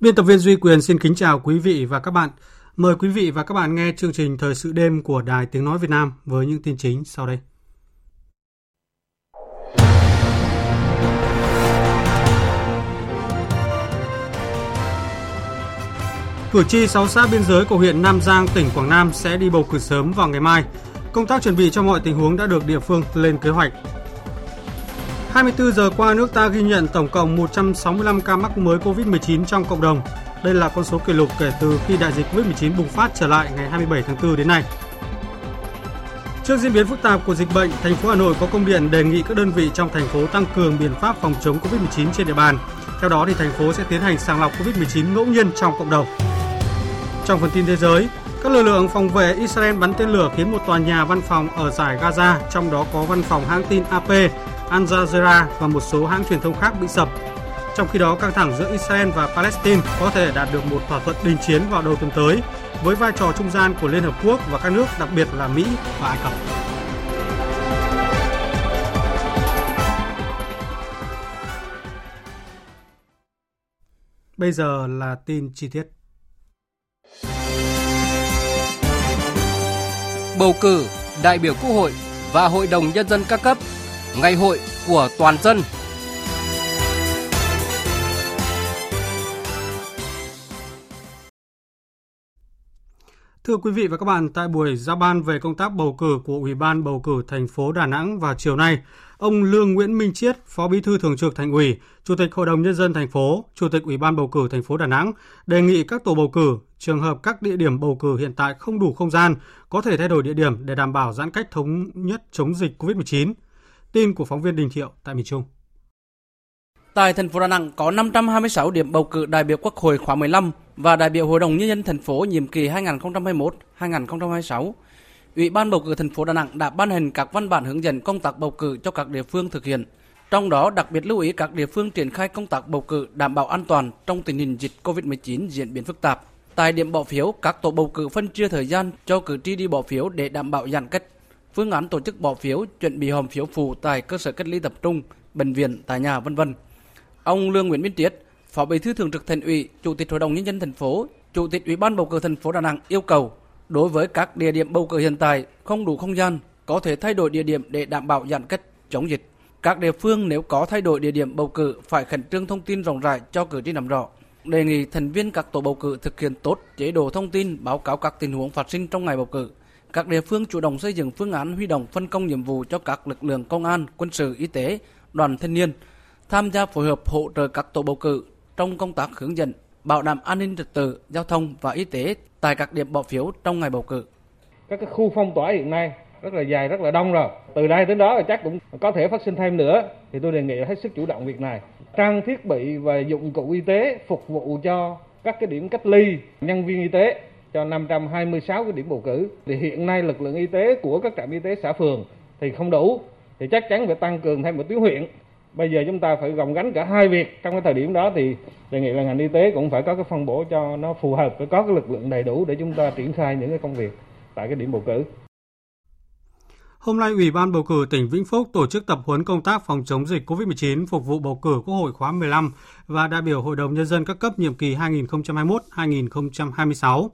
Biên tập viên Duy Quyền xin kính chào quý vị và các bạn. Mời quý vị và các bạn nghe chương trình Thời sự đêm của Đài Tiếng Nói Việt Nam với những tin chính sau đây. Cử tri 6 xã biên giới của huyện Nam Giang, tỉnh Quảng Nam sẽ đi bầu cử sớm vào ngày mai. Công tác chuẩn bị cho mọi tình huống đã được địa phương lên kế hoạch. 24 giờ qua, nước ta ghi nhận tổng cộng 165 ca mắc mới COVID-19 trong cộng đồng. Đây là con số kỷ lục kể từ khi đại dịch COVID-19 bùng phát trở lại ngày 27 tháng 4 đến nay. Trước diễn biến phức tạp của dịch bệnh, thành phố Hà Nội có công điện đề nghị các đơn vị trong thành phố tăng cường biện pháp phòng chống COVID-19 trên địa bàn. Theo đó thì thành phố sẽ tiến hành sàng lọc COVID-19 ngẫu nhiên trong cộng đồng. Trong phần tin thế giới, các lực lượng phòng vệ Israel bắn tên lửa khiến một tòa nhà văn phòng ở giải Gaza, trong đó có văn phòng hãng tin AP, Al Jazeera và một số hãng truyền thông khác bị sập. Trong khi đó, căng thẳng giữa Israel và Palestine có thể đạt được một thỏa thuận đình chiến vào đầu tuần tới với vai trò trung gian của Liên Hợp Quốc và các nước đặc biệt là Mỹ và Ai Cập. Bây giờ là tin chi tiết. Bầu cử đại biểu Quốc hội và Hội đồng Nhân dân các cấp Ngày hội của toàn dân. Thưa quý vị và các bạn, tại buổi giao ban về công tác bầu cử của Ủy ban bầu cử thành phố Đà Nẵng vào chiều nay, ông Lương Nguyễn Minh Chiết, Phó Bí thư Thường trực Thành ủy, Chủ tịch Hội đồng nhân dân thành phố, Chủ tịch Ủy ban bầu cử thành phố Đà Nẵng đề nghị các tổ bầu cử, trường hợp các địa điểm bầu cử hiện tại không đủ không gian, có thể thay đổi địa điểm để đảm bảo giãn cách thống nhất chống dịch COVID-19. Tin của phóng viên Đình Thiệu tại miền Trung. Tại thành phố Đà Nẵng có 526 điểm bầu cử đại biểu Quốc hội khóa 15 và đại biểu Hội đồng Nhân dân thành phố nhiệm kỳ 2021-2026. Ủy ban bầu cử thành phố Đà Nẵng đã ban hành các văn bản hướng dẫn công tác bầu cử cho các địa phương thực hiện. Trong đó đặc biệt lưu ý các địa phương triển khai công tác bầu cử đảm bảo an toàn trong tình hình dịch COVID-19 diễn biến phức tạp. Tại điểm bỏ phiếu, các tổ bầu cử phân chia thời gian cho cử tri đi bỏ phiếu để đảm bảo giãn cách phương án tổ chức bỏ phiếu, chuẩn bị hòm phiếu phụ tại cơ sở cách ly tập trung, bệnh viện, tại nhà vân vân. Ông Lương Nguyễn Minh Triết, Phó Bí thư Thường trực Thành ủy, Chủ tịch Hội đồng nhân dân thành phố, Chủ tịch Ủy ban bầu cử thành phố Đà Nẵng yêu cầu đối với các địa điểm bầu cử hiện tại không đủ không gian, có thể thay đổi địa điểm để đảm bảo giãn cách chống dịch. Các địa phương nếu có thay đổi địa điểm bầu cử phải khẩn trương thông tin rộng rãi cho cử tri nắm rõ. Đề nghị thành viên các tổ bầu cử thực hiện tốt chế độ thông tin báo cáo các tình huống phát sinh trong ngày bầu cử các địa phương chủ động xây dựng phương án huy động phân công nhiệm vụ cho các lực lượng công an, quân sự, y tế, đoàn thanh niên tham gia phối hợp hỗ trợ các tổ bầu cử trong công tác hướng dẫn, bảo đảm an ninh trật tự, giao thông và y tế tại các điểm bỏ phiếu trong ngày bầu cử. Các cái khu phong tỏa hiện nay rất là dài, rất là đông rồi. Từ đây đến đó là chắc cũng có thể phát sinh thêm nữa. Thì tôi đề nghị hết sức chủ động việc này. Trang thiết bị và dụng cụ y tế phục vụ cho các cái điểm cách ly, nhân viên y tế cho 526 cái điểm bầu cử. Thì hiện nay lực lượng y tế của các trạm y tế xã phường thì không đủ, thì chắc chắn phải tăng cường thêm một tuyến huyện. Bây giờ chúng ta phải gồng gánh cả hai việc trong cái thời điểm đó thì đề nghị là ngành y tế cũng phải có cái phân bổ cho nó phù hợp, phải có cái lực lượng đầy đủ để chúng ta triển khai những cái công việc tại cái điểm bầu cử. Hôm nay, Ủy ban bầu cử tỉnh Vĩnh Phúc tổ chức tập huấn công tác phòng chống dịch COVID-19 phục vụ bầu cử Quốc hội khóa 15 và đại biểu Hội đồng Nhân dân các cấp nhiệm kỳ 2021-2026.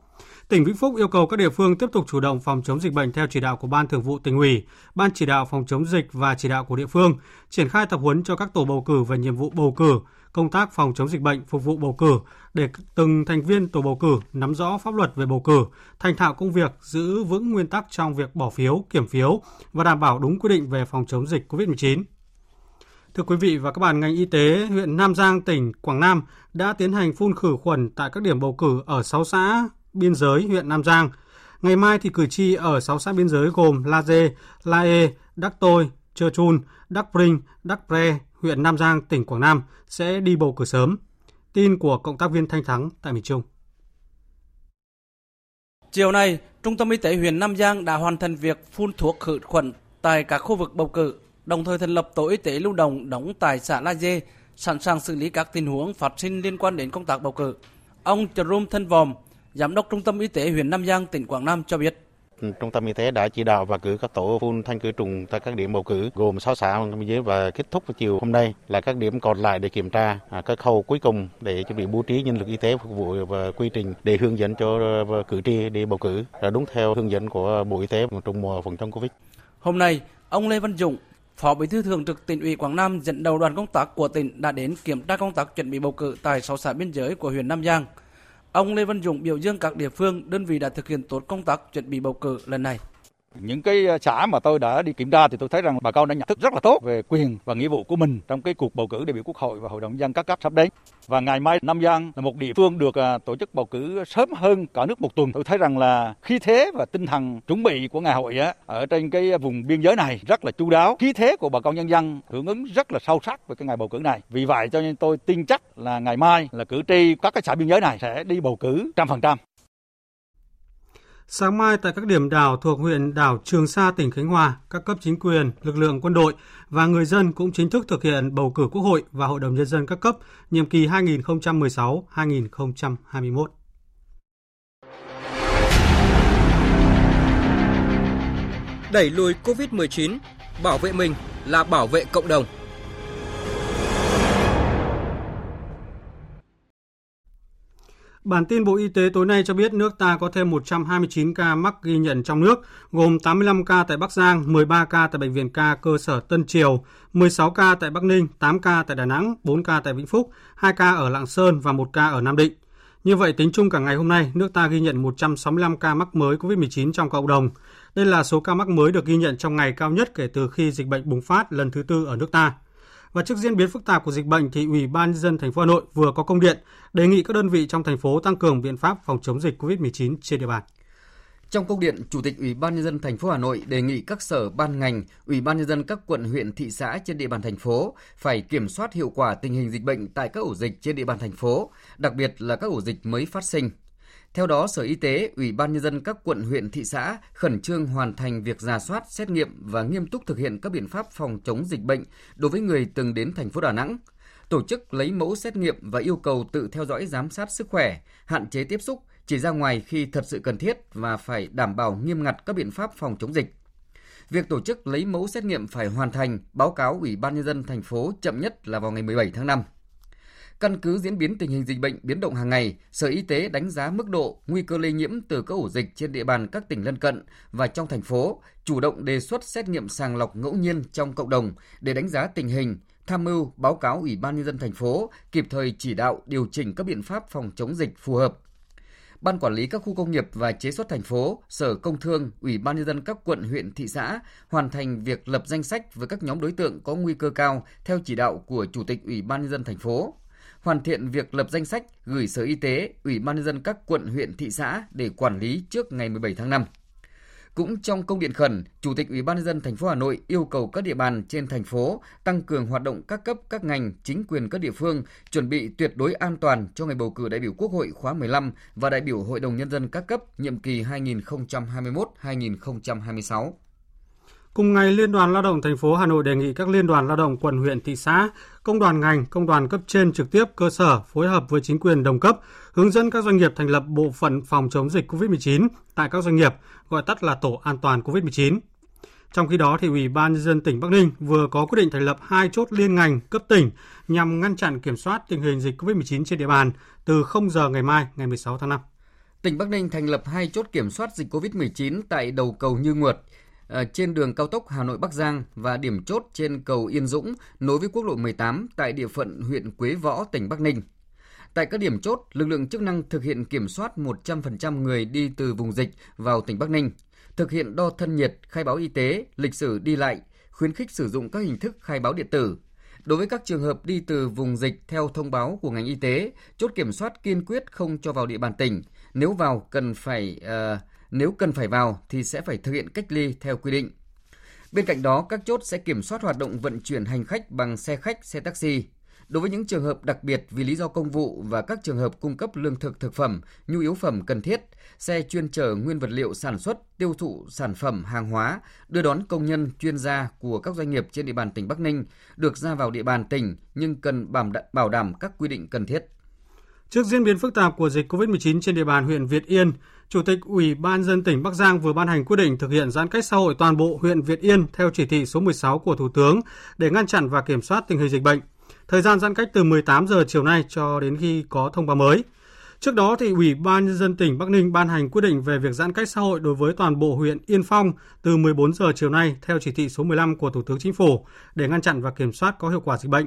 Tỉnh Vĩnh Phúc yêu cầu các địa phương tiếp tục chủ động phòng chống dịch bệnh theo chỉ đạo của Ban Thường vụ tỉnh ủy, Ban chỉ đạo phòng chống dịch và chỉ đạo của địa phương, triển khai tập huấn cho các tổ bầu cử về nhiệm vụ bầu cử, công tác phòng chống dịch bệnh phục vụ bầu cử để từng thành viên tổ bầu cử nắm rõ pháp luật về bầu cử, thành thạo công việc, giữ vững nguyên tắc trong việc bỏ phiếu, kiểm phiếu và đảm bảo đúng quy định về phòng chống dịch COVID-19. Thưa quý vị và các bạn, ngành y tế huyện Nam Giang, tỉnh Quảng Nam đã tiến hành phun khử khuẩn tại các điểm bầu cử ở 6 xã biên giới huyện Nam Giang. Ngày mai thì cử tri ở 6 xã biên giới gồm La Dê, La E, Đắc Tôi, Chơ Chun, Đắc Prinh, Đắc Pre, huyện Nam Giang, tỉnh Quảng Nam sẽ đi bầu cử sớm. Tin của cộng tác viên Thanh Thắng tại miền Trung. Chiều nay, Trung tâm Y tế huyện Nam Giang đã hoàn thành việc phun thuốc khử khuẩn tại các khu vực bầu cử, đồng thời thành lập tổ y tế lưu động đóng tại xã La Dê, sẵn sàng xử lý các tình huống phát sinh liên quan đến công tác bầu cử. Ông Trôm Thân Vòm, Giám đốc Trung tâm Y tế huyện Nam Giang, tỉnh Quảng Nam cho biết. Trung tâm y tế đã chỉ đạo và cử các tổ phun thanh khử trùng tại các điểm bầu cử gồm 6 xã biên giới và kết thúc vào chiều hôm nay là các điểm còn lại để kiểm tra à, các khâu cuối cùng để chuẩn bị bố trí nhân lực y tế phục vụ và quy trình để hướng dẫn cho cử tri đi bầu cử là đúng theo hướng dẫn của Bộ Y tế trong mùa phòng chống Covid. Hôm nay, ông Lê Văn Dũng, Phó Bí thư Thường trực tỉnh ủy Quảng Nam dẫn đầu đoàn công tác của tỉnh đã đến kiểm tra công tác chuẩn bị bầu cử tại 6 xã biên giới của huyện Nam Giang. Ông Lê Văn Dũng biểu dương các địa phương, đơn vị đã thực hiện tốt công tác chuẩn bị bầu cử lần này. Những cái ờ, xã mà tôi đã đi kiểm tra thì tôi thấy rằng bà con đã nhận thức rất là tốt về quyền và nghĩa vụ của mình trong cái cuộc bầu cử đại biểu Quốc hội và Hội đồng dân các cấp sắp đến. Và ngày mai Nam Giang là một địa phương được ờ, tổ chức bầu cử sớm hơn cả nước một tuần. Tôi thấy rằng là khí thế và tinh thần chuẩn bị của ngày hội á, ở trên cái vùng biên giới này rất là chu đáo. Khí thế của bà con nhân dân hưởng ứng rất là sâu sắc với cái ngày bầu cử này. Vì vậy cho nên tôi tin chắc là ngày mai là cử tri các cái xã biên giới này sẽ đi bầu cử trăm phần trăm. Sáng mai tại các điểm đảo thuộc huyện đảo Trường Sa, tỉnh Khánh Hòa, các cấp chính quyền, lực lượng quân đội và người dân cũng chính thức thực hiện bầu cử Quốc hội và Hội đồng Nhân dân các cấp nhiệm kỳ 2016-2021. Đẩy lùi COVID-19, bảo vệ mình là bảo vệ cộng đồng. Bản tin Bộ Y tế tối nay cho biết nước ta có thêm 129 ca mắc ghi nhận trong nước, gồm 85 ca tại Bắc Giang, 13 ca tại Bệnh viện ca cơ sở Tân Triều, 16 ca tại Bắc Ninh, 8 ca tại Đà Nẵng, 4 ca tại Vĩnh Phúc, 2 ca ở Lạng Sơn và 1 ca ở Nam Định. Như vậy, tính chung cả ngày hôm nay, nước ta ghi nhận 165 ca mắc mới COVID-19 trong cộng đồng. Đây là số ca mắc mới được ghi nhận trong ngày cao nhất kể từ khi dịch bệnh bùng phát lần thứ tư ở nước ta. Và trước diễn biến phức tạp của dịch bệnh thì Ủy ban nhân dân thành phố Hà Nội vừa có công điện đề nghị các đơn vị trong thành phố tăng cường biện pháp phòng chống dịch COVID-19 trên địa bàn. Trong công điện, Chủ tịch Ủy ban nhân dân thành phố Hà Nội đề nghị các sở ban ngành, Ủy ban nhân dân các quận huyện thị xã trên địa bàn thành phố phải kiểm soát hiệu quả tình hình dịch bệnh tại các ổ dịch trên địa bàn thành phố, đặc biệt là các ổ dịch mới phát sinh. Theo đó, Sở Y tế, Ủy ban nhân dân các quận huyện thị xã khẩn trương hoàn thành việc giả soát, xét nghiệm và nghiêm túc thực hiện các biện pháp phòng chống dịch bệnh đối với người từng đến thành phố Đà Nẵng. Tổ chức lấy mẫu xét nghiệm và yêu cầu tự theo dõi giám sát sức khỏe, hạn chế tiếp xúc, chỉ ra ngoài khi thật sự cần thiết và phải đảm bảo nghiêm ngặt các biện pháp phòng chống dịch. Việc tổ chức lấy mẫu xét nghiệm phải hoàn thành, báo cáo Ủy ban nhân dân thành phố chậm nhất là vào ngày 17 tháng 5. Căn cứ diễn biến tình hình dịch bệnh biến động hàng ngày, Sở Y tế đánh giá mức độ nguy cơ lây nhiễm từ các ổ dịch trên địa bàn các tỉnh lân cận và trong thành phố, chủ động đề xuất xét nghiệm sàng lọc ngẫu nhiên trong cộng đồng để đánh giá tình hình, tham mưu báo cáo Ủy ban nhân dân thành phố kịp thời chỉ đạo điều chỉnh các biện pháp phòng chống dịch phù hợp. Ban quản lý các khu công nghiệp và chế xuất thành phố, Sở Công Thương, Ủy ban nhân dân các quận, huyện, thị xã hoàn thành việc lập danh sách với các nhóm đối tượng có nguy cơ cao theo chỉ đạo của Chủ tịch Ủy ban nhân dân thành phố hoàn thiện việc lập danh sách gửi Sở Y tế, Ủy ban nhân dân các quận, huyện, thị xã để quản lý trước ngày 17 tháng 5. Cũng trong công điện khẩn, Chủ tịch Ủy ban nhân dân thành phố Hà Nội yêu cầu các địa bàn trên thành phố tăng cường hoạt động các cấp, các ngành, chính quyền các địa phương chuẩn bị tuyệt đối an toàn cho ngày bầu cử đại biểu Quốc hội khóa 15 và đại biểu Hội đồng nhân dân các cấp nhiệm kỳ 2021-2026. Cùng ngày, Liên đoàn Lao động thành phố Hà Nội đề nghị các liên đoàn lao động quận huyện thị xã, công đoàn ngành, công đoàn cấp trên trực tiếp cơ sở phối hợp với chính quyền đồng cấp hướng dẫn các doanh nghiệp thành lập bộ phận phòng chống dịch COVID-19 tại các doanh nghiệp, gọi tắt là tổ an toàn COVID-19. Trong khi đó, thì Ủy ban nhân dân tỉnh Bắc Ninh vừa có quyết định thành lập hai chốt liên ngành cấp tỉnh nhằm ngăn chặn kiểm soát tình hình dịch COVID-19 trên địa bàn từ 0 giờ ngày mai, ngày 16 tháng 5. Tỉnh Bắc Ninh thành lập hai chốt kiểm soát dịch COVID-19 tại đầu cầu Như Nguột, Ờ, trên đường cao tốc Hà Nội Bắc Giang và điểm chốt trên cầu Yên Dũng nối với quốc lộ 18 tại địa phận huyện Quế Võ, tỉnh Bắc Ninh. Tại các điểm chốt, lực lượng chức năng thực hiện kiểm soát 100% người đi từ vùng dịch vào tỉnh Bắc Ninh, thực hiện đo thân nhiệt, khai báo y tế, lịch sử đi lại, khuyến khích sử dụng các hình thức khai báo điện tử, Đối với các trường hợp đi từ vùng dịch theo thông báo của ngành y tế, chốt kiểm soát kiên quyết không cho vào địa bàn tỉnh. Nếu vào cần phải uh, nếu cần phải vào thì sẽ phải thực hiện cách ly theo quy định. Bên cạnh đó, các chốt sẽ kiểm soát hoạt động vận chuyển hành khách bằng xe khách, xe taxi. Đối với những trường hợp đặc biệt vì lý do công vụ và các trường hợp cung cấp lương thực thực phẩm, nhu yếu phẩm cần thiết, xe chuyên chở nguyên vật liệu sản xuất, tiêu thụ sản phẩm hàng hóa, đưa đón công nhân, chuyên gia của các doanh nghiệp trên địa bàn tỉnh Bắc Ninh được ra vào địa bàn tỉnh nhưng cần bảo đảm các quy định cần thiết. Trước diễn biến phức tạp của dịch COVID-19 trên địa bàn huyện Việt Yên, Chủ tịch Ủy ban dân tỉnh Bắc Giang vừa ban hành quyết định thực hiện giãn cách xã hội toàn bộ huyện Việt Yên theo chỉ thị số 16 của Thủ tướng để ngăn chặn và kiểm soát tình hình dịch bệnh. Thời gian giãn cách từ 18 giờ chiều nay cho đến khi có thông báo mới. Trước đó thì Ủy ban nhân dân tỉnh Bắc Ninh ban hành quyết định về việc giãn cách xã hội đối với toàn bộ huyện Yên Phong từ 14 giờ chiều nay theo chỉ thị số 15 của Thủ tướng Chính phủ để ngăn chặn và kiểm soát có hiệu quả dịch bệnh.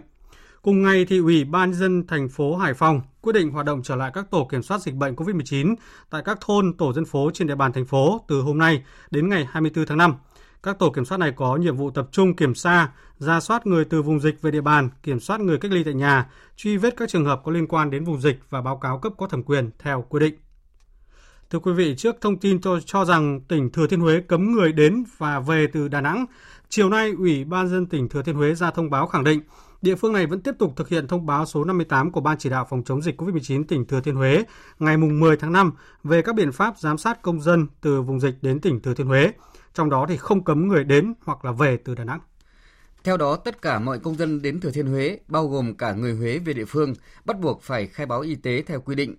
Cùng ngày thì Ủy ban dân thành phố Hải Phòng quyết định hoạt động trở lại các tổ kiểm soát dịch bệnh COVID-19 tại các thôn, tổ dân phố trên địa bàn thành phố từ hôm nay đến ngày 24 tháng 5. Các tổ kiểm soát này có nhiệm vụ tập trung kiểm tra, ra soát người từ vùng dịch về địa bàn, kiểm soát người cách ly tại nhà, truy vết các trường hợp có liên quan đến vùng dịch và báo cáo cấp có thẩm quyền theo quy định. Thưa quý vị, trước thông tin cho cho rằng tỉnh Thừa Thiên Huế cấm người đến và về từ Đà Nẵng, chiều nay Ủy ban dân tỉnh Thừa Thiên Huế ra thông báo khẳng định địa phương này vẫn tiếp tục thực hiện thông báo số 58 của Ban chỉ đạo phòng chống dịch COVID-19 tỉnh Thừa Thiên Huế ngày 10 tháng 5 về các biện pháp giám sát công dân từ vùng dịch đến tỉnh Thừa Thiên Huế trong đó thì không cấm người đến hoặc là về từ Đà Nẵng. Theo đó, tất cả mọi công dân đến Thừa Thiên Huế, bao gồm cả người Huế về địa phương, bắt buộc phải khai báo y tế theo quy định,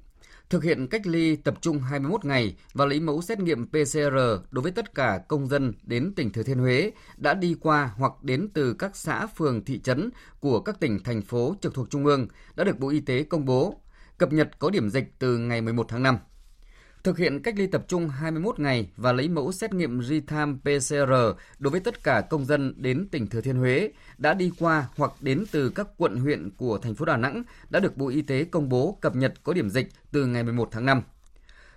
thực hiện cách ly tập trung 21 ngày và lấy mẫu xét nghiệm PCR đối với tất cả công dân đến tỉnh Thừa Thiên Huế đã đi qua hoặc đến từ các xã, phường, thị trấn của các tỉnh, thành phố trực thuộc Trung ương đã được Bộ Y tế công bố, cập nhật có điểm dịch từ ngày 11 tháng 5 thực hiện cách ly tập trung 21 ngày và lấy mẫu xét nghiệm real-time PCR đối với tất cả công dân đến tỉnh Thừa Thiên Huế đã đi qua hoặc đến từ các quận, huyện của thành phố Đà Nẵng đã được Bộ Y tế công bố cập nhật có điểm dịch từ ngày 11 tháng 5.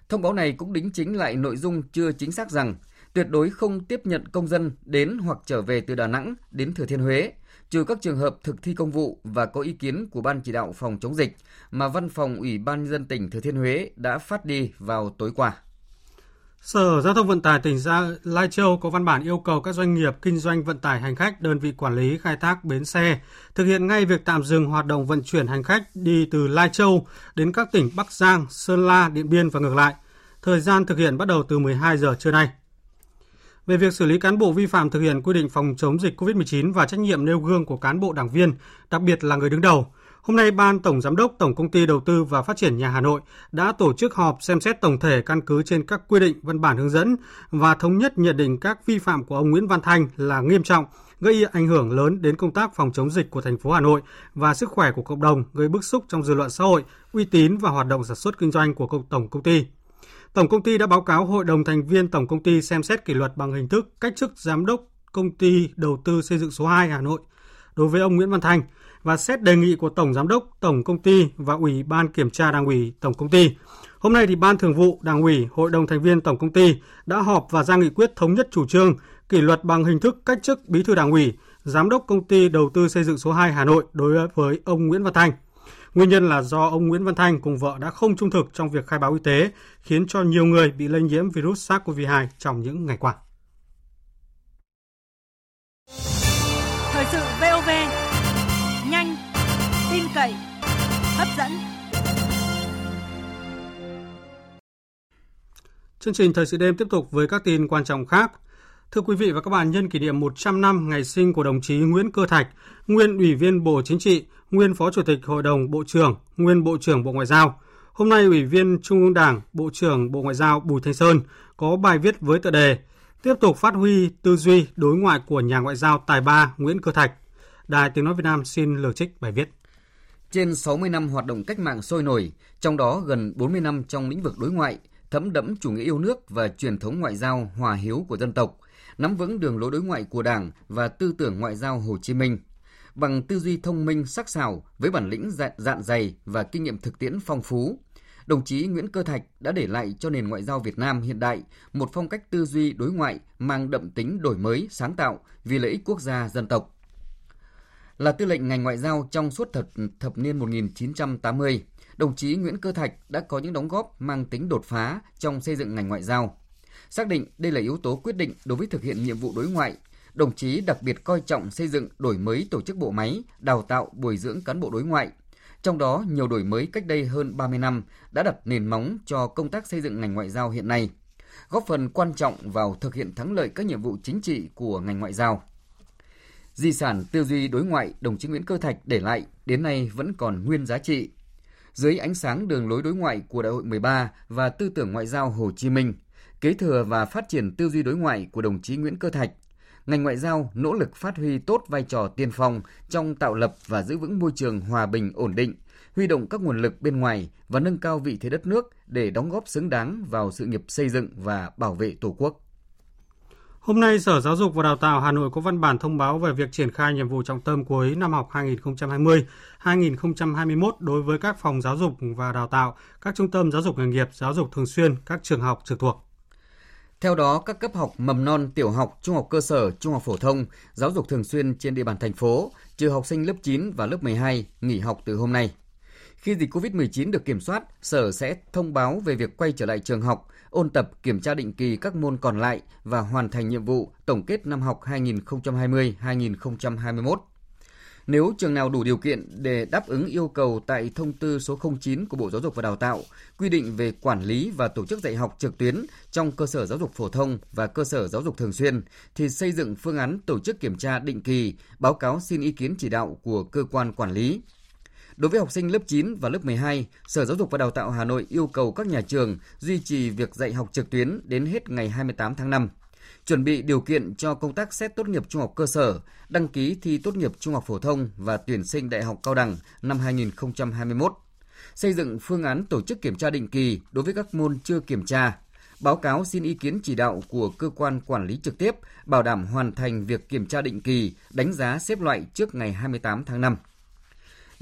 Thông báo này cũng đính chính lại nội dung chưa chính xác rằng tuyệt đối không tiếp nhận công dân đến hoặc trở về từ Đà Nẵng đến Thừa Thiên Huế trừ các trường hợp thực thi công vụ và có ý kiến của Ban chỉ đạo phòng chống dịch mà Văn phòng Ủy ban nhân dân tỉnh Thừa Thiên Huế đã phát đi vào tối qua. Sở Giao thông Vận tải tỉnh Gia Lai Châu có văn bản yêu cầu các doanh nghiệp kinh doanh vận tải hành khách, đơn vị quản lý khai thác bến xe thực hiện ngay việc tạm dừng hoạt động vận chuyển hành khách đi từ Lai Châu đến các tỉnh Bắc Giang, Sơn La, Điện Biên và ngược lại. Thời gian thực hiện bắt đầu từ 12 giờ trưa nay về việc xử lý cán bộ vi phạm thực hiện quy định phòng chống dịch COVID-19 và trách nhiệm nêu gương của cán bộ đảng viên, đặc biệt là người đứng đầu. Hôm nay, Ban Tổng Giám đốc Tổng Công ty Đầu tư và Phát triển nhà Hà Nội đã tổ chức họp xem xét tổng thể căn cứ trên các quy định văn bản hướng dẫn và thống nhất nhận định các vi phạm của ông Nguyễn Văn Thanh là nghiêm trọng, gây ảnh hưởng lớn đến công tác phòng chống dịch của thành phố Hà Nội và sức khỏe của cộng đồng, gây bức xúc trong dư luận xã hội, uy tín và hoạt động sản xuất kinh doanh của tổng công ty. Tổng công ty đã báo cáo Hội đồng thành viên Tổng công ty xem xét kỷ luật bằng hình thức cách chức giám đốc công ty đầu tư xây dựng số 2 Hà Nội đối với ông Nguyễn Văn Thành và xét đề nghị của Tổng giám đốc Tổng công ty và Ủy ban kiểm tra Đảng ủy Tổng công ty. Hôm nay thì Ban Thường vụ Đảng ủy, Hội đồng thành viên Tổng công ty đã họp và ra nghị quyết thống nhất chủ trương kỷ luật bằng hình thức cách chức Bí thư Đảng ủy, Giám đốc công ty đầu tư xây dựng số 2 Hà Nội đối với ông Nguyễn Văn Thành. Nguyên nhân là do ông Nguyễn Văn Thanh cùng vợ đã không trung thực trong việc khai báo y tế, khiến cho nhiều người bị lây nhiễm virus SARS-CoV-2 trong những ngày qua. Thời sự VOV, nhanh, tin cậy, hấp dẫn. Chương trình Thời sự đêm tiếp tục với các tin quan trọng khác. Thưa quý vị và các bạn, nhân kỷ niệm 100 năm ngày sinh của đồng chí Nguyễn Cơ Thạch, nguyên Ủy viên Bộ Chính trị, nguyên Phó Chủ tịch Hội đồng Bộ trưởng, nguyên Bộ trưởng Bộ Ngoại giao. Hôm nay, Ủy viên Trung ương Đảng, Bộ trưởng Bộ Ngoại giao Bùi Thanh Sơn có bài viết với tựa đề Tiếp tục phát huy tư duy đối ngoại của nhà ngoại giao tài ba Nguyễn Cơ Thạch. Đài Tiếng Nói Việt Nam xin lược trích bài viết. Trên 60 năm hoạt động cách mạng sôi nổi, trong đó gần 40 năm trong lĩnh vực đối ngoại, thấm đẫm chủ nghĩa yêu nước và truyền thống ngoại giao hòa hiếu của dân tộc, nắm vững đường lối đối ngoại của Đảng và tư tưởng ngoại giao Hồ Chí Minh – bằng tư duy thông minh sắc sảo với bản lĩnh dạn, dạn dày và kinh nghiệm thực tiễn phong phú. Đồng chí Nguyễn Cơ Thạch đã để lại cho nền ngoại giao Việt Nam hiện đại một phong cách tư duy đối ngoại mang đậm tính đổi mới, sáng tạo vì lợi ích quốc gia dân tộc. Là tư lệnh ngành ngoại giao trong suốt thập, thập niên 1980, đồng chí Nguyễn Cơ Thạch đã có những đóng góp mang tính đột phá trong xây dựng ngành ngoại giao. Xác định đây là yếu tố quyết định đối với thực hiện nhiệm vụ đối ngoại, đồng chí đặc biệt coi trọng xây dựng đổi mới tổ chức bộ máy, đào tạo bồi dưỡng cán bộ đối ngoại. Trong đó, nhiều đổi mới cách đây hơn 30 năm đã đặt nền móng cho công tác xây dựng ngành ngoại giao hiện nay, góp phần quan trọng vào thực hiện thắng lợi các nhiệm vụ chính trị của ngành ngoại giao. Di sản tư duy đối ngoại đồng chí Nguyễn Cơ Thạch để lại đến nay vẫn còn nguyên giá trị. Dưới ánh sáng đường lối đối ngoại của Đại hội 13 và tư tưởng ngoại giao Hồ Chí Minh, kế thừa và phát triển tư duy đối ngoại của đồng chí Nguyễn Cơ Thạch, ngành ngoại giao nỗ lực phát huy tốt vai trò tiên phong trong tạo lập và giữ vững môi trường hòa bình ổn định, huy động các nguồn lực bên ngoài và nâng cao vị thế đất nước để đóng góp xứng đáng vào sự nghiệp xây dựng và bảo vệ Tổ quốc. Hôm nay, Sở Giáo dục và Đào tạo Hà Nội có văn bản thông báo về việc triển khai nhiệm vụ trọng tâm cuối năm học 2020-2021 đối với các phòng giáo dục và đào tạo, các trung tâm giáo dục nghề nghiệp, giáo dục thường xuyên, các trường học trực thuộc. Theo đó, các cấp học mầm non, tiểu học, trung học cơ sở, trung học phổ thông, giáo dục thường xuyên trên địa bàn thành phố, trừ học sinh lớp 9 và lớp 12 nghỉ học từ hôm nay. Khi dịch COVID-19 được kiểm soát, Sở sẽ thông báo về việc quay trở lại trường học, ôn tập, kiểm tra định kỳ các môn còn lại và hoàn thành nhiệm vụ tổng kết năm học 2020-2021. Nếu trường nào đủ điều kiện để đáp ứng yêu cầu tại thông tư số 09 của Bộ Giáo dục và Đào tạo quy định về quản lý và tổ chức dạy học trực tuyến trong cơ sở giáo dục phổ thông và cơ sở giáo dục thường xuyên thì xây dựng phương án tổ chức kiểm tra định kỳ, báo cáo xin ý kiến chỉ đạo của cơ quan quản lý. Đối với học sinh lớp 9 và lớp 12, Sở Giáo dục và Đào tạo Hà Nội yêu cầu các nhà trường duy trì việc dạy học trực tuyến đến hết ngày 28 tháng 5 chuẩn bị điều kiện cho công tác xét tốt nghiệp trung học cơ sở, đăng ký thi tốt nghiệp trung học phổ thông và tuyển sinh đại học cao đẳng năm 2021. Xây dựng phương án tổ chức kiểm tra định kỳ đối với các môn chưa kiểm tra, báo cáo xin ý kiến chỉ đạo của cơ quan quản lý trực tiếp, bảo đảm hoàn thành việc kiểm tra định kỳ, đánh giá xếp loại trước ngày 28 tháng 5.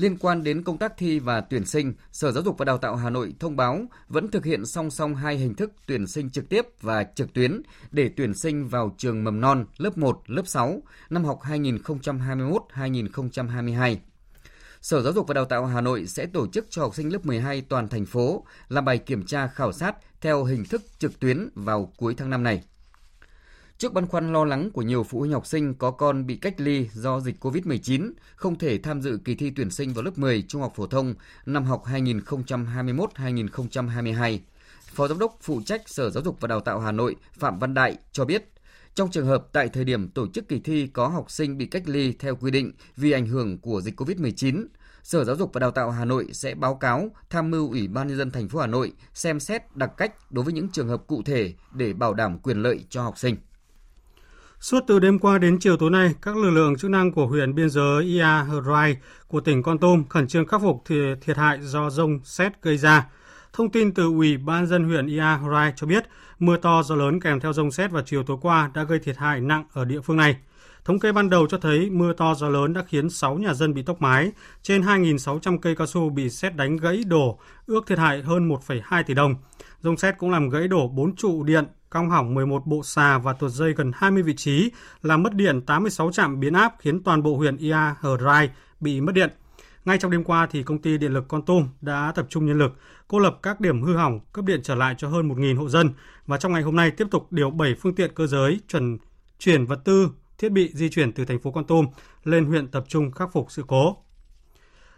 Liên quan đến công tác thi và tuyển sinh, Sở Giáo dục và Đào tạo Hà Nội thông báo vẫn thực hiện song song hai hình thức tuyển sinh trực tiếp và trực tuyến để tuyển sinh vào trường mầm non lớp 1, lớp 6 năm học 2021-2022. Sở Giáo dục và Đào tạo Hà Nội sẽ tổ chức cho học sinh lớp 12 toàn thành phố làm bài kiểm tra khảo sát theo hình thức trực tuyến vào cuối tháng năm này. Trước băn khoăn lo lắng của nhiều phụ huynh học sinh có con bị cách ly do dịch COVID-19, không thể tham dự kỳ thi tuyển sinh vào lớp 10 trung học phổ thông năm học 2021-2022, Phó Giám đốc phụ trách Sở Giáo dục và Đào tạo Hà Nội Phạm Văn Đại cho biết, trong trường hợp tại thời điểm tổ chức kỳ thi có học sinh bị cách ly theo quy định vì ảnh hưởng của dịch COVID-19, Sở Giáo dục và Đào tạo Hà Nội sẽ báo cáo tham mưu Ủy ban nhân dân thành phố Hà Nội xem xét đặc cách đối với những trường hợp cụ thể để bảo đảm quyền lợi cho học sinh. Suốt từ đêm qua đến chiều tối nay, các lực lượng chức năng của huyện biên giới Ia Rai của tỉnh Con Tum khẩn trương khắc phục thiệt hại do rông xét gây ra. Thông tin từ Ủy ban dân huyện Ia Rai cho biết, mưa to gió lớn kèm theo rông xét vào chiều tối qua đã gây thiệt hại nặng ở địa phương này. Thống kê ban đầu cho thấy mưa to gió lớn đã khiến 6 nhà dân bị tốc mái, trên 2.600 cây cao su bị xét đánh gãy đổ, ước thiệt hại hơn 1,2 tỷ đồng. Rông xét cũng làm gãy đổ 4 trụ điện, cong hỏng 11 bộ xà và tuột dây gần 20 vị trí, làm mất điện 86 trạm biến áp khiến toàn bộ huyện Ia Hờ Rai bị mất điện. Ngay trong đêm qua thì công ty điện lực Con Tum đã tập trung nhân lực, cô lập các điểm hư hỏng, cấp điện trở lại cho hơn 1.000 hộ dân và trong ngày hôm nay tiếp tục điều 7 phương tiện cơ giới chuẩn chuyển vật tư, thiết bị di chuyển từ thành phố Con Tum lên huyện tập trung khắc phục sự cố.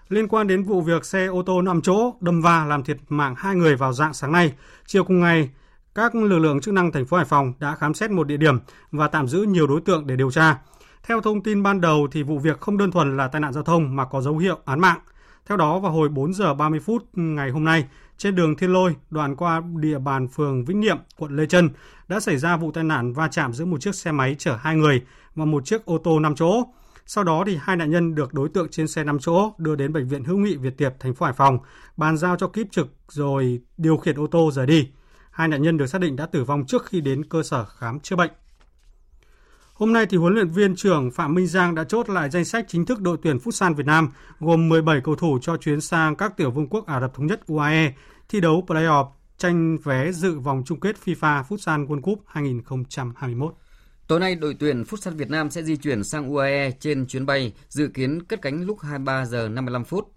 Liên quan đến vụ việc xe ô tô 5 chỗ đâm va làm thiệt mạng hai người vào dạng sáng nay, chiều cùng ngày, các lực lượng chức năng thành phố Hải Phòng đã khám xét một địa điểm và tạm giữ nhiều đối tượng để điều tra. Theo thông tin ban đầu thì vụ việc không đơn thuần là tai nạn giao thông mà có dấu hiệu án mạng. Theo đó vào hồi 4 giờ 30 phút ngày hôm nay, trên đường Thiên Lôi, đoạn qua địa bàn phường Vĩnh Niệm, quận Lê Trân, đã xảy ra vụ tai nạn va chạm giữa một chiếc xe máy chở hai người và một chiếc ô tô 5 chỗ. Sau đó thì hai nạn nhân được đối tượng trên xe 5 chỗ đưa đến bệnh viện Hữu nghị Việt Tiệp thành phố Hải Phòng, bàn giao cho kíp trực rồi điều khiển ô tô rời đi. Hai nạn nhân được xác định đã tử vong trước khi đến cơ sở khám chữa bệnh. Hôm nay thì huấn luyện viên trưởng Phạm Minh Giang đã chốt lại danh sách chính thức đội tuyển Futsal Việt Nam gồm 17 cầu thủ cho chuyến sang các tiểu vương quốc Ả Rập thống nhất UAE thi đấu playoff tranh vé dự vòng chung kết FIFA Futsal World Cup 2021. Tối nay, đội tuyển Futsal Việt Nam sẽ di chuyển sang UAE trên chuyến bay dự kiến cất cánh lúc 23 giờ 55 phút.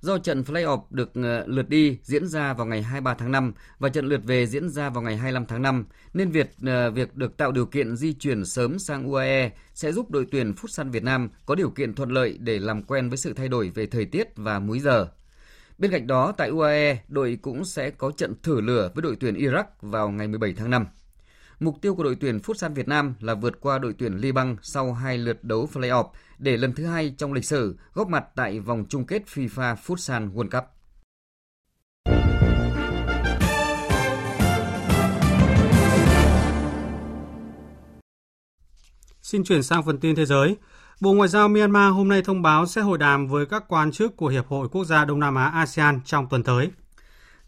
Do trận play-off được ờ, lượt đi diễn ra vào ngày 23 tháng 5 và trận lượt về diễn ra vào ngày 25 tháng 5, nên việc ờ, việc được tạo điều kiện di chuyển sớm sang UAE sẽ giúp đội tuyển Futsal Việt Nam có điều kiện thuận lợi để làm quen với sự thay đổi về thời tiết và múi giờ. Bên cạnh đó, tại UAE, đội cũng sẽ có trận thử lửa với đội tuyển Iraq vào ngày 17 tháng 5. Mục tiêu của đội tuyển Futsal Việt Nam là vượt qua đội tuyển Liban sau hai lượt đấu play-off để lần thứ hai trong lịch sử góp mặt tại vòng chung kết FIFA Futsal World Cup. Xin chuyển sang phần tin thế giới. Bộ Ngoại giao Myanmar hôm nay thông báo sẽ hội đàm với các quan chức của Hiệp hội Quốc gia Đông Nam Á ASEAN trong tuần tới.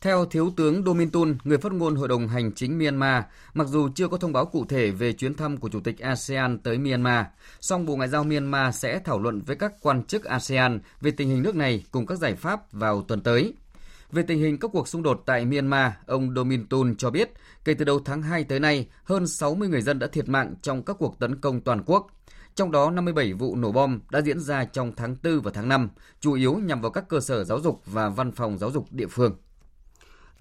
Theo Thiếu tướng Domin Tun, người phát ngôn Hội đồng Hành chính Myanmar, mặc dù chưa có thông báo cụ thể về chuyến thăm của Chủ tịch ASEAN tới Myanmar, song Bộ Ngoại giao Myanmar sẽ thảo luận với các quan chức ASEAN về tình hình nước này cùng các giải pháp vào tuần tới. Về tình hình các cuộc xung đột tại Myanmar, ông Domin Tun cho biết, kể từ đầu tháng 2 tới nay, hơn 60 người dân đã thiệt mạng trong các cuộc tấn công toàn quốc. Trong đó, 57 vụ nổ bom đã diễn ra trong tháng 4 và tháng 5, chủ yếu nhằm vào các cơ sở giáo dục và văn phòng giáo dục địa phương.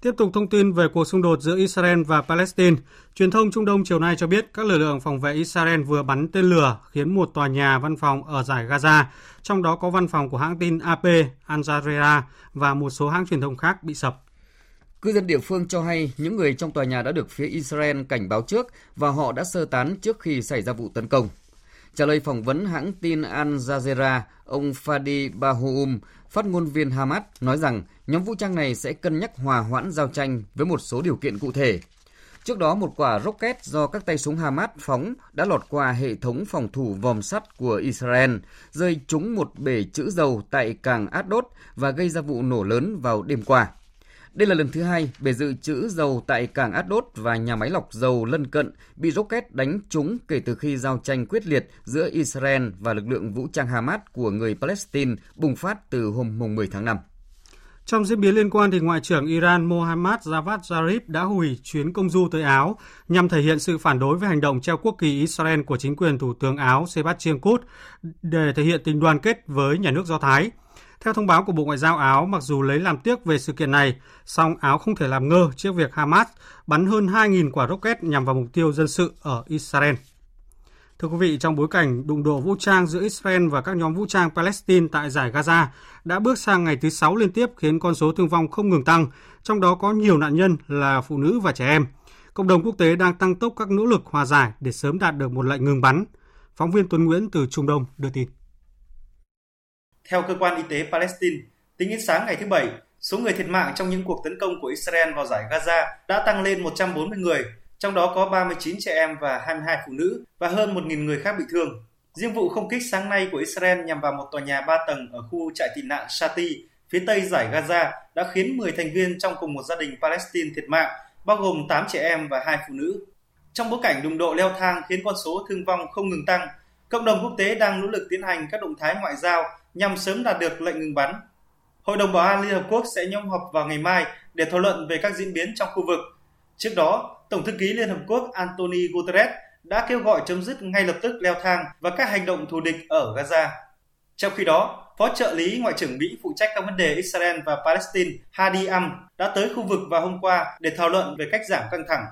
Tiếp tục thông tin về cuộc xung đột giữa Israel và Palestine, truyền thông Trung Đông chiều nay cho biết các lực lượng phòng vệ Israel vừa bắn tên lửa khiến một tòa nhà văn phòng ở giải Gaza, trong đó có văn phòng của hãng tin AP, Al Jazeera và một số hãng truyền thông khác bị sập. Cư dân địa phương cho hay những người trong tòa nhà đã được phía Israel cảnh báo trước và họ đã sơ tán trước khi xảy ra vụ tấn công. Trả lời phỏng vấn hãng tin Al Jazeera, ông Fadi Bahoum, phát ngôn viên Hamas, nói rằng nhóm vũ trang này sẽ cân nhắc hòa hoãn giao tranh với một số điều kiện cụ thể. Trước đó, một quả rocket do các tay súng Hamas phóng đã lọt qua hệ thống phòng thủ vòm sắt của Israel, rơi trúng một bể trữ dầu tại cảng Ashdod và gây ra vụ nổ lớn vào đêm qua. Đây là lần thứ hai bể dự trữ dầu tại cảng Ashdod và nhà máy lọc dầu lân cận bị rocket đánh trúng kể từ khi giao tranh quyết liệt giữa Israel và lực lượng vũ trang Hamas của người Palestine bùng phát từ hôm 10 tháng 5. Trong diễn biến liên quan, thì Ngoại trưởng Iran Mohammad Javad Zarif đã hủy chuyến công du tới Áo nhằm thể hiện sự phản đối với hành động treo quốc kỳ Israel của chính quyền Thủ tướng Áo Sebastian Kurz để thể hiện tình đoàn kết với nhà nước Do Thái. Theo thông báo của Bộ Ngoại giao Áo, mặc dù lấy làm tiếc về sự kiện này, song Áo không thể làm ngơ trước việc Hamas bắn hơn 2.000 quả rocket nhằm vào mục tiêu dân sự ở Israel. Thưa quý vị, trong bối cảnh đụng độ vũ trang giữa Israel và các nhóm vũ trang Palestine tại giải Gaza đã bước sang ngày thứ 6 liên tiếp khiến con số thương vong không ngừng tăng, trong đó có nhiều nạn nhân là phụ nữ và trẻ em. Cộng đồng quốc tế đang tăng tốc các nỗ lực hòa giải để sớm đạt được một lệnh ngừng bắn. Phóng viên Tuấn Nguyễn từ Trung Đông đưa tin. Theo cơ quan y tế Palestine, tính đến sáng ngày thứ Bảy, số người thiệt mạng trong những cuộc tấn công của Israel vào giải Gaza đã tăng lên 140 người, trong đó có 39 trẻ em và 22 phụ nữ và hơn 1.000 người khác bị thương. Riêng vụ không kích sáng nay của Israel nhằm vào một tòa nhà 3 tầng ở khu trại tị nạn Shati, phía tây giải Gaza đã khiến 10 thành viên trong cùng một gia đình Palestine thiệt mạng, bao gồm 8 trẻ em và 2 phụ nữ. Trong bối cảnh đụng độ leo thang khiến con số thương vong không ngừng tăng, cộng đồng quốc tế đang nỗ lực tiến hành các động thái ngoại giao nhằm sớm đạt được lệnh ngừng bắn. Hội đồng Bảo an Liên Hợp Quốc sẽ nhóm họp vào ngày mai để thảo luận về các diễn biến trong khu vực. Trước đó, Tổng thư ký Liên Hợp Quốc Anthony Guterres đã kêu gọi chấm dứt ngay lập tức leo thang và các hành động thù địch ở Gaza. Trong khi đó, Phó trợ lý Ngoại trưởng Mỹ phụ trách các vấn đề Israel và Palestine Hadi Am đã tới khu vực vào hôm qua để thảo luận về cách giảm căng thẳng.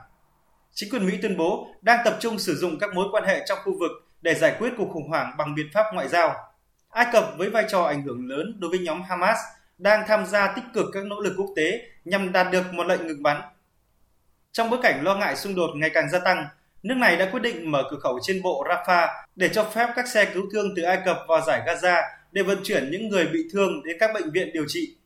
Chính quyền Mỹ tuyên bố đang tập trung sử dụng các mối quan hệ trong khu vực để giải quyết cuộc khủng hoảng bằng biện pháp ngoại giao. Ai Cập với vai trò ảnh hưởng lớn đối với nhóm Hamas đang tham gia tích cực các nỗ lực quốc tế nhằm đạt được một lệnh ngừng bắn. Trong bối cảnh lo ngại xung đột ngày càng gia tăng, nước này đã quyết định mở cửa khẩu trên bộ Rafah để cho phép các xe cứu thương từ Ai Cập vào giải Gaza để vận chuyển những người bị thương đến các bệnh viện điều trị.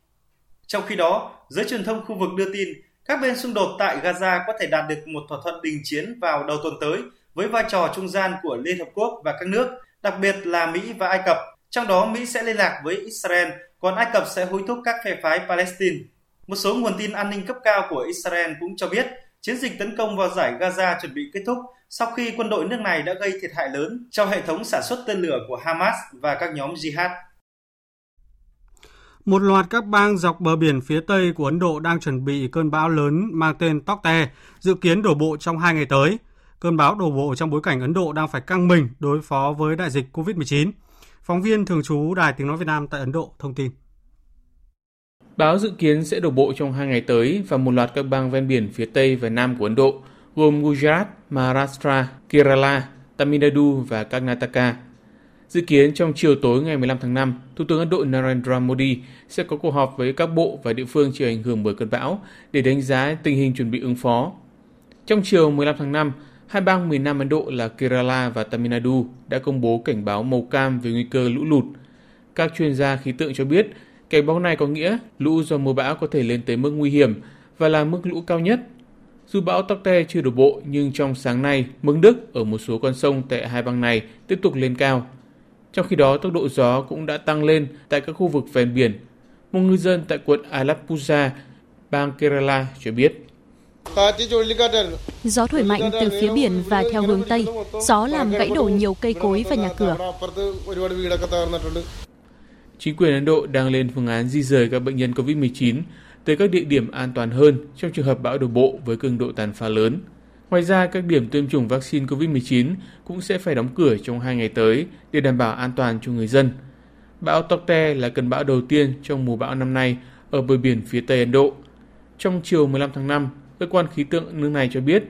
Trong khi đó, giới truyền thông khu vực đưa tin các bên xung đột tại Gaza có thể đạt được một thỏa thuận đình chiến vào đầu tuần tới với vai trò trung gian của Liên Hợp Quốc và các nước, đặc biệt là Mỹ và Ai Cập. Trong đó Mỹ sẽ liên lạc với Israel, còn Ai Cập sẽ hối thúc các phe phái Palestine. Một số nguồn tin an ninh cấp cao của Israel cũng cho biết chiến dịch tấn công vào giải Gaza chuẩn bị kết thúc sau khi quân đội nước này đã gây thiệt hại lớn cho hệ thống sản xuất tên lửa của Hamas và các nhóm jihad. Một loạt các bang dọc bờ biển phía tây của Ấn Độ đang chuẩn bị cơn bão lớn mang tên Tokte, dự kiến đổ bộ trong hai ngày tới – cơn bão đổ bộ trong bối cảnh Ấn Độ đang phải căng mình đối phó với đại dịch COVID-19. Phóng viên thường trú Đài Tiếng Nói Việt Nam tại Ấn Độ thông tin. Bão dự kiến sẽ đổ bộ trong hai ngày tới và một loạt các bang ven biển phía Tây và Nam của Ấn Độ, gồm Gujarat, Maharashtra, Kerala, Tamil Nadu và Karnataka. Dự kiến trong chiều tối ngày 15 tháng 5, Thủ tướng Ấn Độ Narendra Modi sẽ có cuộc họp với các bộ và địa phương chịu ảnh hưởng bởi cơn bão để đánh giá tình hình chuẩn bị ứng phó. Trong chiều 15 tháng 5, hai bang miền Nam Ấn Độ là Kerala và Tamil Nadu đã công bố cảnh báo màu cam về nguy cơ lũ lụt. Các chuyên gia khí tượng cho biết, cảnh báo này có nghĩa lũ do mưa bão có thể lên tới mức nguy hiểm và là mức lũ cao nhất. Dù bão Tokte chưa đổ bộ nhưng trong sáng nay, mực nước ở một số con sông tại hai bang này tiếp tục lên cao. Trong khi đó, tốc độ gió cũng đã tăng lên tại các khu vực ven biển. Một ngư dân tại quận Alappuzha, bang Kerala cho biết. Gió thổi mạnh từ phía biển và theo hướng Tây. Gió làm gãy đổ nhiều cây cối và nhà cửa. Chính quyền Ấn Độ đang lên phương án di rời các bệnh nhân COVID-19 tới các địa điểm an toàn hơn trong trường hợp bão đổ bộ với cường độ tàn phá lớn. Ngoài ra, các điểm tiêm chủng vaccine COVID-19 cũng sẽ phải đóng cửa trong hai ngày tới để đảm bảo an toàn cho người dân. Bão Tokte là cơn bão đầu tiên trong mùa bão năm nay ở bờ biển phía Tây Ấn Độ. Trong chiều 15 tháng 5, cơ quan khí tượng nước này cho biết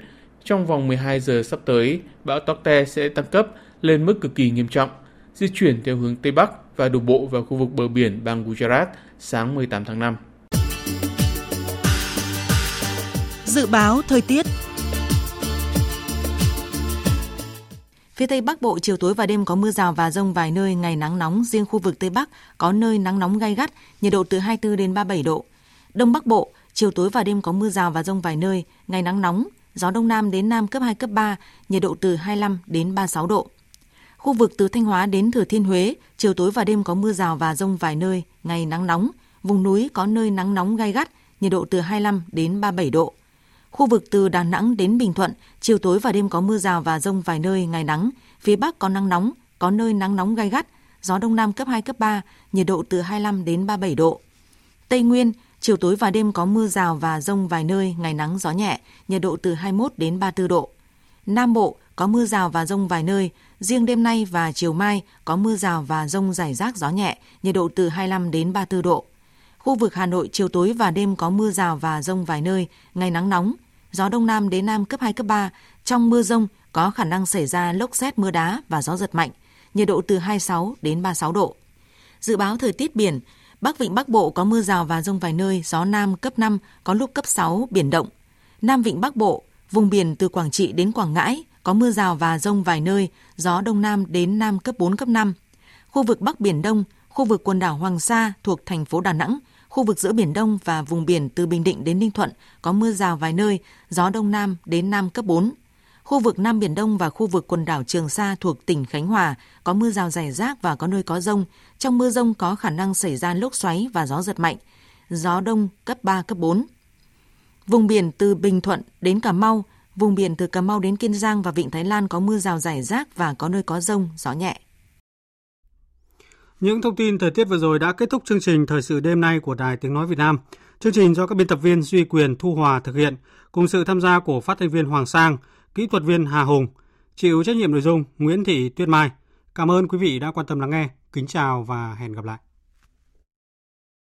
trong vòng 12 giờ sắp tới, bão Tokte sẽ tăng cấp lên mức cực kỳ nghiêm trọng, di chuyển theo hướng Tây Bắc và đổ bộ vào khu vực bờ biển bang Gujarat sáng 18 tháng 5. Dự báo thời tiết Phía Tây Bắc Bộ chiều tối và đêm có mưa rào và rông vài nơi, ngày nắng nóng, riêng khu vực Tây Bắc có nơi nắng nóng gai gắt, nhiệt độ từ 24 đến 37 độ. Đông Bắc Bộ, chiều tối và đêm có mưa rào và rông vài nơi, ngày nắng nóng, gió đông nam đến nam cấp 2 cấp 3, nhiệt độ từ 25 đến 36 độ. Khu vực từ Thanh Hóa đến Thừa Thiên Huế, chiều tối và đêm có mưa rào và rông vài nơi, ngày nắng nóng, vùng núi có nơi nắng nóng gai gắt, nhiệt độ từ 25 đến 37 độ. Khu vực từ Đà Nẵng đến Bình Thuận, chiều tối và đêm có mưa rào và rông vài nơi, ngày nắng. Phía Bắc có nắng nóng, có nơi nắng nóng gai gắt, gió Đông Nam cấp 2, cấp 3, nhiệt độ từ 25 đến 37 độ. Tây Nguyên, chiều tối và đêm có mưa rào và rông vài nơi, ngày nắng gió nhẹ, nhiệt độ từ 21 đến 34 độ. Nam Bộ có mưa rào và rông vài nơi, riêng đêm nay và chiều mai có mưa rào và rông rải rác gió nhẹ, nhiệt độ từ 25 đến 34 độ. Khu vực Hà Nội chiều tối và đêm có mưa rào và rông vài nơi, ngày nắng nóng, gió đông nam đến nam cấp 2, cấp 3. Trong mưa rông có khả năng xảy ra lốc xét mưa đá và gió giật mạnh, nhiệt độ từ 26 đến 36 độ. Dự báo thời tiết biển, Bắc Vịnh Bắc Bộ có mưa rào và rông vài nơi, gió Nam cấp 5, có lúc cấp 6, biển động. Nam Vịnh Bắc Bộ, vùng biển từ Quảng Trị đến Quảng Ngãi, có mưa rào và rông vài nơi, gió Đông Nam đến Nam cấp 4, cấp 5. Khu vực Bắc Biển Đông, khu vực quần đảo Hoàng Sa thuộc thành phố Đà Nẵng, khu vực giữa Biển Đông và vùng biển từ Bình Định đến Ninh Thuận có mưa rào vài nơi, gió Đông Nam đến Nam cấp 4. Khu vực Nam Biển Đông và khu vực quần đảo Trường Sa thuộc tỉnh Khánh Hòa có mưa rào rải rác và có nơi có rông. Trong mưa rông có khả năng xảy ra lốc xoáy và gió giật mạnh. Gió Đông cấp 3, cấp 4. Vùng biển từ Bình Thuận đến Cà Mau, vùng biển từ Cà Mau đến Kiên Giang và Vịnh Thái Lan có mưa rào rải rác và có nơi có rông, gió nhẹ. Những thông tin thời tiết vừa rồi đã kết thúc chương trình Thời sự đêm nay của Đài Tiếng Nói Việt Nam. Chương trình do các biên tập viên Duy Quyền, Thu Hòa thực hiện, cùng sự tham gia của phát thanh viên Hoàng Sang, kỹ thuật viên Hà Hùng, chịu trách nhiệm nội dung Nguyễn Thị Tuyết Mai. Cảm ơn quý vị đã quan tâm lắng nghe. Kính chào và hẹn gặp lại.